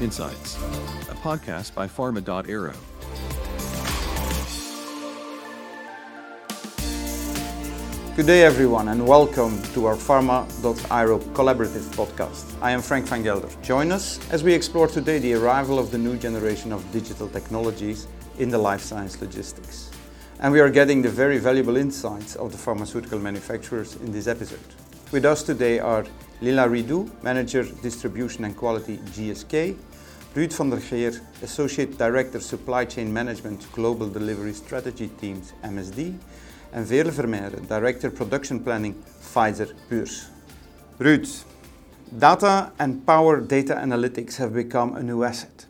Insights, a podcast by Pharma.aero. Good day, everyone, and welcome to our Pharma.aero collaborative podcast. I am Frank van Gelder. Join us as we explore today the arrival of the new generation of digital technologies in the life science logistics. And we are getting the very valuable insights of the pharmaceutical manufacturers in this episode. With us today are Lila Ridouh, Manager Distribution and Quality GSK, Ruud van der Geer, Associate Director Supply Chain Management Global Delivery Strategy Teams MSD, and Veerle Vermeiren, Director Production Planning Pfizer Puurs. Ruud, data and power data analytics have become a new asset.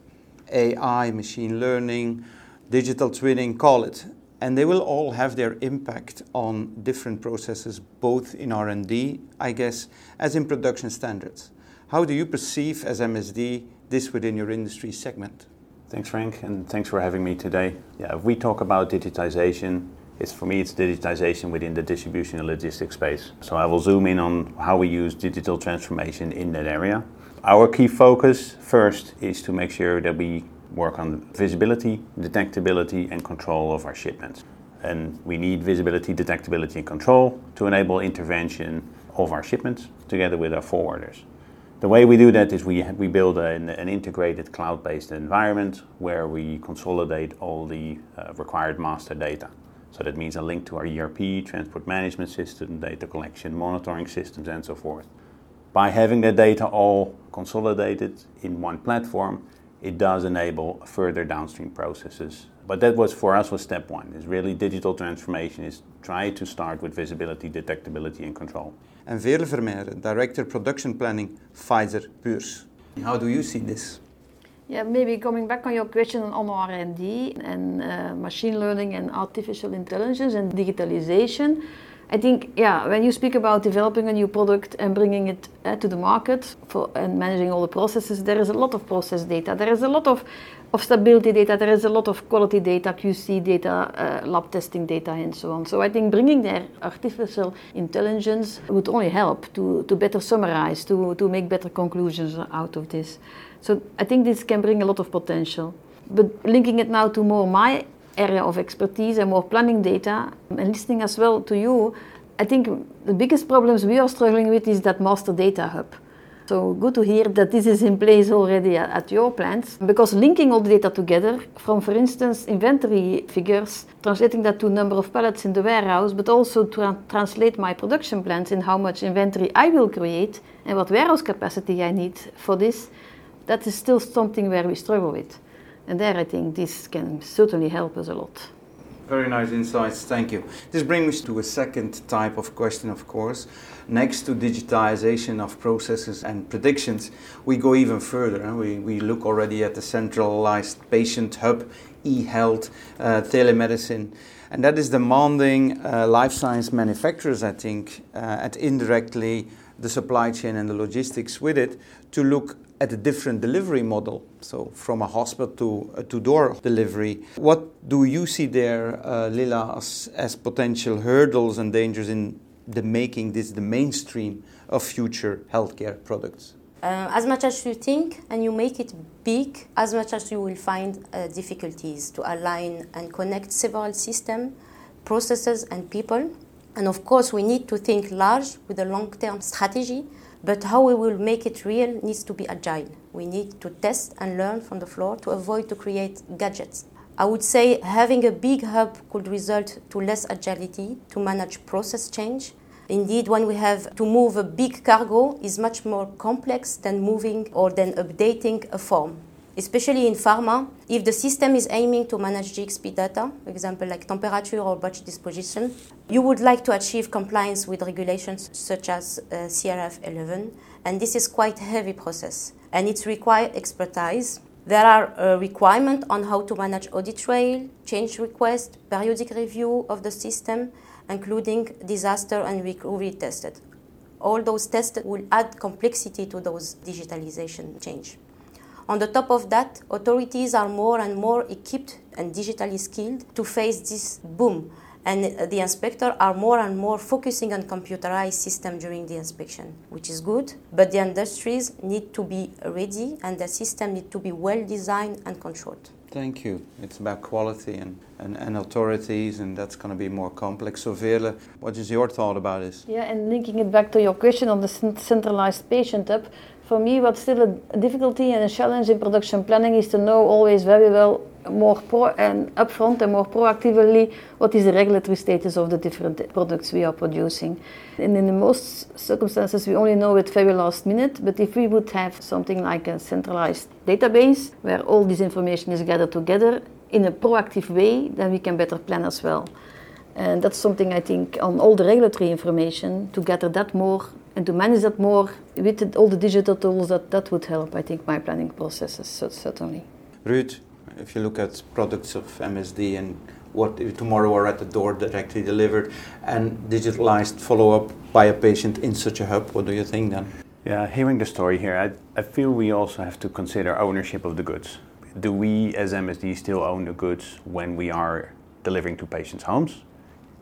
AI, machine learning, digital twinning, call it, and they will all have their impact on different processes both in R&D, I guess, as in production standards. How do you perceive as MSD this within your industry segment? Thanks, Frank, and thanks for having me today. Yeah, if we talk about digitization, it's for me it's digitization within the distribution and logistics space. So I will zoom in on how we use digital transformation in that area. Our key focus first is to make sure that we work on visibility, detectability, and control of our shipments. And we need visibility, detectability, and control to enable intervention of our shipments together with our forwarders. The way we do that is we, we build an, an integrated cloud based environment where we consolidate all the uh, required master data. So that means a link to our ERP, transport management system, data collection, monitoring systems, and so forth. By having that data all consolidated in one platform, it does enable further downstream processes. But that was for us was step one. Is really digital transformation is try to start with visibility, detectability, and control and Veerle Vermeijeren, Director Production Planning, Pfizer Puurs. How do you see this? Yeah, maybe coming back on your question on R&D and uh, machine learning and artificial intelligence and digitalization. I think, yeah, when you speak about developing a new product and bringing it uh, to the market for, and managing all the processes, there is a lot of process data. There is a lot of, of stability data. There is a lot of quality data, QC data, uh, lab testing data, and so on. So I think bringing there artificial intelligence would only help to, to better summarize, to, to make better conclusions out of this. So I think this can bring a lot of potential. But linking it now to more my area of expertise and more planning data and listening as well to you, I think the biggest problems we are struggling with is that master data hub. So good to hear that this is in place already at your plants because linking all the data together from, for instance, inventory figures, translating that to number of pallets in the warehouse, but also to translate my production plans in how much inventory I will create and what warehouse capacity I need for this, that is still something where we struggle with. And there I think this can certainly help us a lot. Very nice insights, thank you. This brings me to a second type of question, of course. Next to digitization of processes and predictions, we go even further. We, we look already at the centralized patient hub, e health, uh, telemedicine. And that is demanding uh, life science manufacturers, I think, uh, and indirectly the supply chain and the logistics with it, to look at a different delivery model, so from a hospital to a to-door delivery. What do you see there, uh, Lila, as, as potential hurdles and dangers in the making this the mainstream of future healthcare products? Uh, as much as you think and you make it big, as much as you will find uh, difficulties to align and connect several systems, processes, and people. And of course, we need to think large with a long term strategy but how we will make it real needs to be agile. We need to test and learn from the floor to avoid to create gadgets. I would say having a big hub could result to less agility to manage process change. Indeed, when we have to move a big cargo is much more complex than moving or than updating a form especially in pharma, if the system is aiming to manage GXP data, for example, like temperature or batch disposition, you would like to achieve compliance with regulations such as uh, CRF 11, and this is quite a heavy process, and it requires expertise. There are a requirement on how to manage audit trail, change request, periodic review of the system, including disaster and recovery tested. All those tests will add complexity to those digitalization change. On the top of that, authorities are more and more equipped and digitally skilled to face this boom. and uh, the inspector are more and more focusing on computerized system during the inspection which is good but the industries need to be ready and the system need to be well designed and controlled Thank you. It's about quality and, and, and authorities, and that's going to be more complex. So, Veerle, what is your thought about this? Yeah, and linking it back to your question on the centralized patient hub, for me, what's still a difficulty and a challenge in production planning is to know always very well more pro and upfront and more proactively what is the regulatory status of the different products we are producing. And in the most circumstances, we only know it very last minute. But if we would have something like a centralized database where all this information is gathered together in a proactive way, then we can better plan as well. And that's something I think on all the regulatory information to gather that more and to manage that more with all the digital tools that that would help. I think my planning processes certainly. Ruud, if you look at products of MSD and what tomorrow are at the door directly delivered and digitalized follow up by a patient in such a hub, what do you think then? Yeah, hearing the story here, I, I feel we also have to consider ownership of the goods. Do we as MSD still own the goods when we are delivering to patients' homes?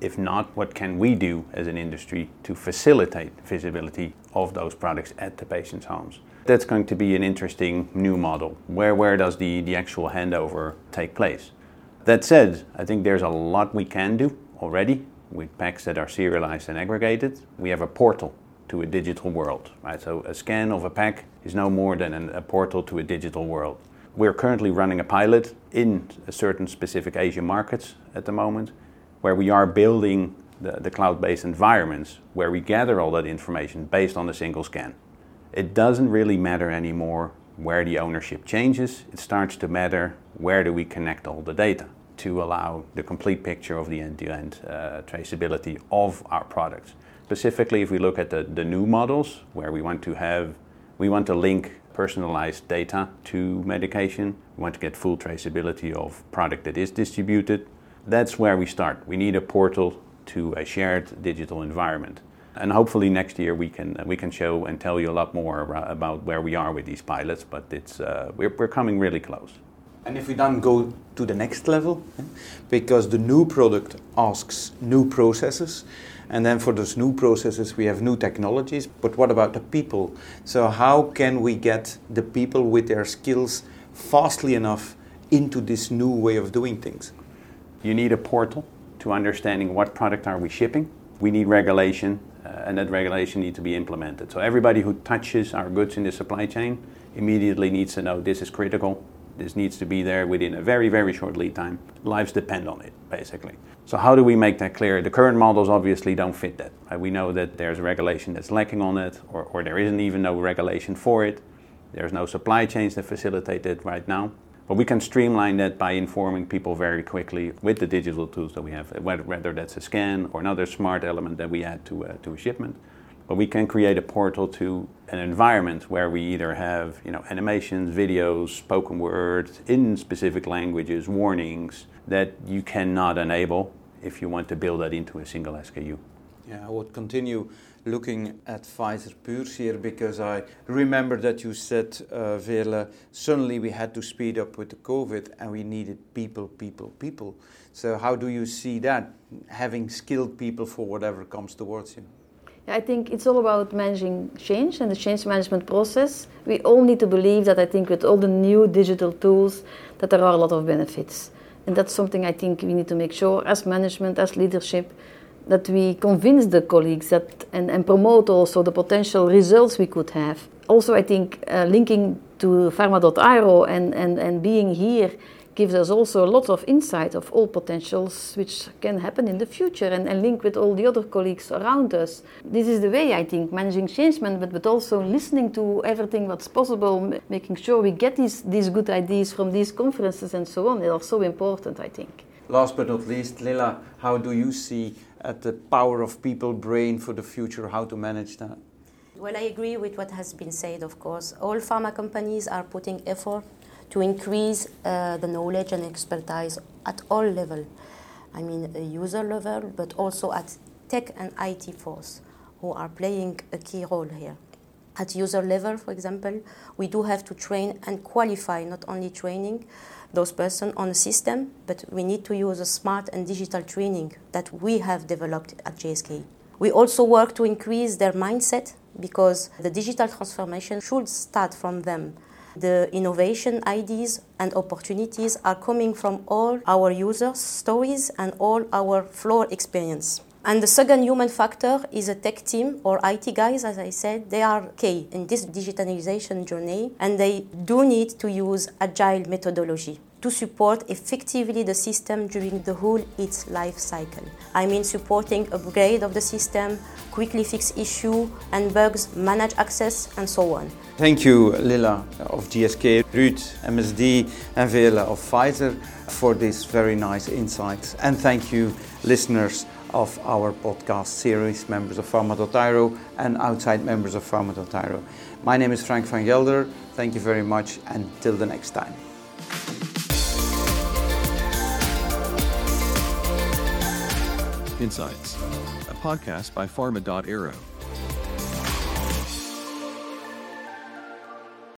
If not, what can we do as an industry to facilitate visibility of those products at the patients' homes? That's going to be an interesting new model. Where, where does the, the actual handover take place? That said, I think there's a lot we can do already with packs that are serialized and aggregated. We have a portal to a digital world, right? So a scan of a pack is no more than an, a portal to a digital world. We're currently running a pilot in a certain specific Asian markets at the moment where we are building the, the cloud based environments where we gather all that information based on a single scan it doesn't really matter anymore where the ownership changes. It starts to matter where do we connect all the data to allow the complete picture of the end-to-end uh, traceability of our products. Specifically, if we look at the, the new models where we want to have, we want to link personalized data to medication, we want to get full traceability of product that is distributed, that's where we start. We need a portal to a shared digital environment and hopefully next year we can we can show and tell you a lot more about where we are with these pilots. But it's uh, we're, we're coming really close. And if we then go to the next level, because the new product asks new processes, and then for those new processes we have new technologies. But what about the people? So how can we get the people with their skills fastly enough into this new way of doing things? You need a portal to understanding what product are we shipping. We need regulation uh, and that regulation needs to be implemented. So everybody who touches our goods in the supply chain immediately needs to know this is critical. This needs to be there within a very, very short lead time. Lives depend on it, basically. So how do we make that clear? The current models obviously don't fit that. Uh, we know that there's regulation that's lacking on it, or, or there isn't even no regulation for it. There's no supply chains that facilitate it right now. But we can streamline that by informing people very quickly with the digital tools that we have, whether, that's a scan or another smart element that we add to, uh, to a shipment. But we can create a portal to an environment where we either have you know, animations, videos, spoken words in specific languages, warnings that you cannot enable if you want to build that into a single SKU. Yeah, I would continue looking at Pfizer Puurs here because I remember that you said, uh, Veerle, suddenly we had to speed up with the COVID and we needed people, people, people. So, how do you see that, having skilled people for whatever comes towards you? I think it's all about managing change and the change management process. We all need to believe that I think with all the new digital tools that there are a lot of benefits. And that's something I think we need to make sure as management, as leadership, that we convince the colleagues that and, and promote also the potential results we could have. Also, I think uh, linking to pharma.aero and, and, and being here gives us also a lot of insight of all potentials which can happen in the future and, and link with all the other colleagues around us. This is the way I think managing change management, but also listening to everything that's possible, making sure we get these, these good ideas from these conferences and so on, they are so important, I think. Last but not least, Lila, how do you see at the power of people brain for the future, how to manage that? Well, I agree with what has been said, of course. All pharma companies are putting effort to increase uh, the knowledge and expertise at all level. I mean, user level, but also at tech and IT force, who are playing a key role here. At user level, for example, we do have to train and qualify, not only training those persons on a system, but we need to use a smart and digital training that we have developed at GSK. We also work to increase their mindset because the digital transformation should start from them. The innovation ideas and opportunities are coming from all our users' stories and all our floor experience. And the second human factor is a tech team or IT guys, as I said. They are key in this digitalization journey and they do need to use agile methodology to support effectively the system during the whole its life cycle. I mean supporting upgrade of the system, quickly fix issue and bugs, manage access and so on. Thank you Lila of GSK, Ruud, MSD and Veerle of Pfizer for these very nice insights and thank you listeners of our podcast series, members of Pharma.aero and outside members of Pharma.aero. My name is Frank van Gelder. Thank you very much and till the next time. Insights, a podcast by Pharma.aero.